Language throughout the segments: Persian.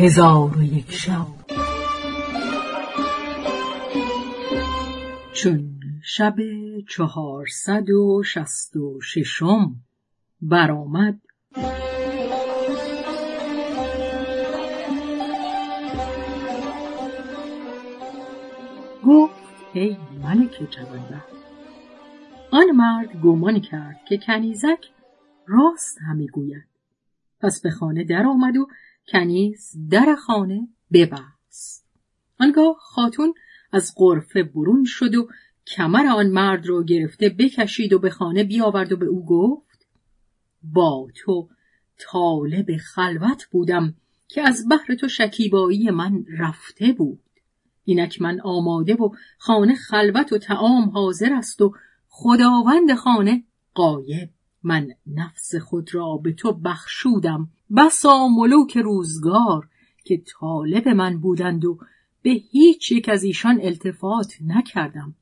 هزار و یک شب. چون شب چهارصد و شست و ششم برآمد. گفت ای ملک جوانبخت آن مرد گمان کرد که کنیزک راست همی گوید. پس به خانه در آمد و کنیز در خانه ببست. آنگاه خاتون از قرفه برون شد و کمر آن مرد را گرفته بکشید و به خانه بیاورد و به او گفت با تو طالب خلوت بودم که از بحر تو شکیبایی من رفته بود. اینک من آماده و خانه خلوت و تعام حاضر است و خداوند خانه قایب من نفس خود را به تو بخشودم. بسا ملوک روزگار که طالب من بودند و به هیچ یک از ایشان التفات نکردم.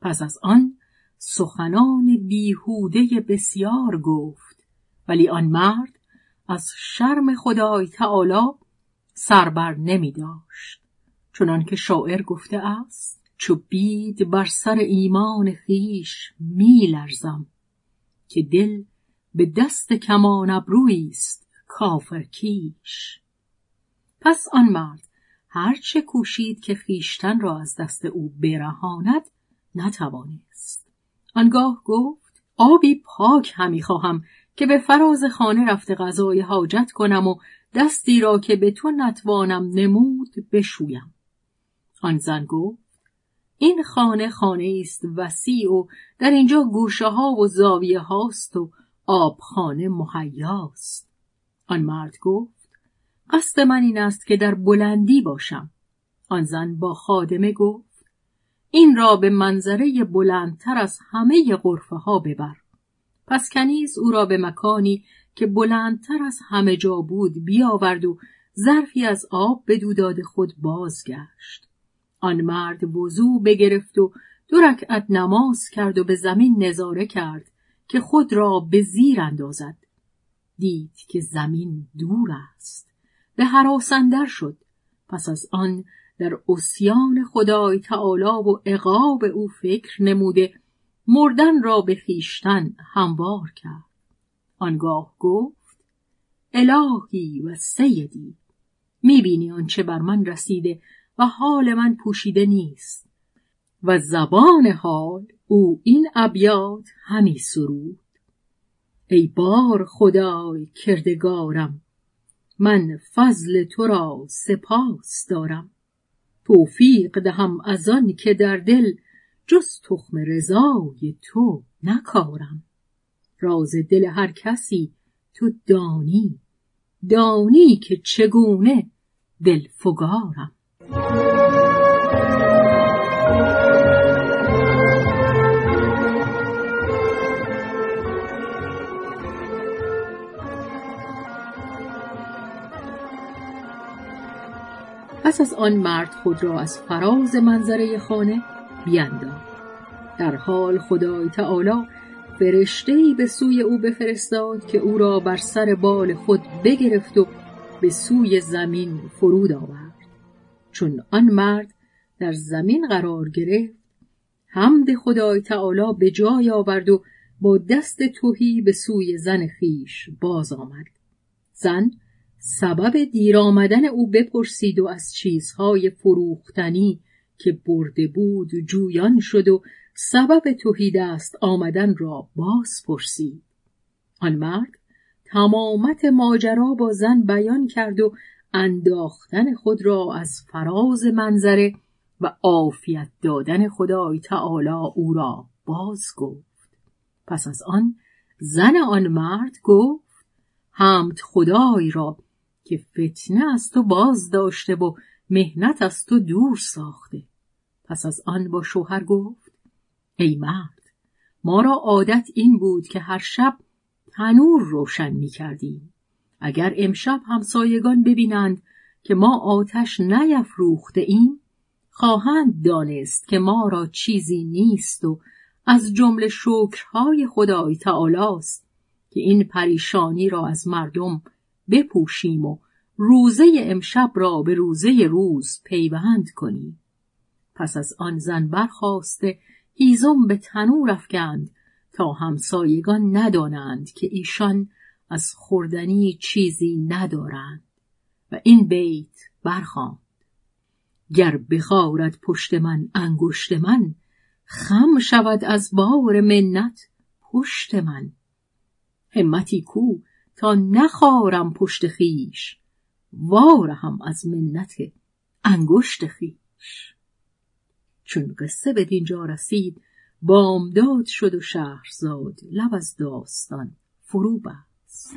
پس از آن سخنان بیهوده بسیار گفت. ولی آن مرد از شرم خدای تعالی سربر نمی داشت. چنان که شاعر گفته است چو بید بر سر ایمان خیش می لرزم. که دل به دست کمان ابرویی است کافر کیش. پس آن مرد هرچه کوشید که خیشتن را از دست او برهاند نتوانست. آنگاه گفت آبی پاک همی خواهم که به فراز خانه رفته غذای حاجت کنم و دستی را که به تو نتوانم نمود بشویم. آن زن گفت این خانه خانه است وسیع و در اینجا گوشه ها و زاویه هاست و آبخانه مهیاست. آن مرد گفت قصد من این است که در بلندی باشم. آن زن با خادمه گفت این را به منظره بلندتر از همه غرفه ها ببر. پس کنیز او را به مکانی که بلندتر از همه جا بود بیاورد و ظرفی از آب به دوداد خود بازگشت. آن مرد وضوع بگرفت و دو رکعت نماز کرد و به زمین نظاره کرد که خود را به زیر اندازد. دید که زمین دور است. به حراسندر شد. پس از آن در اسیان خدای تعالی و عقاب او فکر نموده مردن را به خیشتن هموار کرد. آنگاه گفت الهی و سیدی می‌بینی آنچه بر من رسیده و حال من پوشیده نیست. و زبان حال او این ابیات همی سرود. ای بار خدای کردگارم من فضل تو را سپاس دارم. توفیق دهم از آن که در دل جز تخم رضای تو نکارم. راز دل هر کسی تو دانی دانی که چگونه دل فگارم پس از آن مرد خود را از فراز منظره خانه بینداخت در حال خدای تعالی فرشته به سوی او بفرستاد که او را بر سر بال خود بگرفت و به سوی زمین فرود آورد. چون آن مرد در زمین قرار گرفت. حمد خدای تعالی به جای آورد و با دست توهی به سوی زن خیش باز آمد. زن سبب دیر آمدن او بپرسید و از چیزهای فروختنی که برده بود جویان شد و سبب توهی دست آمدن را باز پرسید. آن مرد تمامت ماجرا با زن بیان کرد و انداختن خود را از فراز منظره و عافیت دادن خدای تعالی او را باز گفت. پس از آن زن آن مرد گفت حمد خدای را که فتنه از تو باز داشته و مهنت از تو دور ساخته. پس از آن با شوهر گفت ای مرد ما را عادت این بود که هر شب تنور روشن می کردیم. اگر امشب همسایگان ببینند که ما آتش نیفروخته ایم خواهند دانست که ما را چیزی نیست و از جمله شکرهای خدای تعالی است که این پریشانی را از مردم بپوشیم و روزه امشب را به روزه روز پیوند کنی پس از آن زن برخواسته هیزم به تنور افکند تا همسایگان ندانند که ایشان از خوردنی چیزی ندارند و این بیت برخواند گر بخارد پشت من انگشت من خم شود از بار منت پشت من. همتی کو تا نخارم پشت خیش وارهم از منت انگشت خیش چون قصه به دینجا رسید بامداد شد و شهرزاد لب از داستان فرو بست.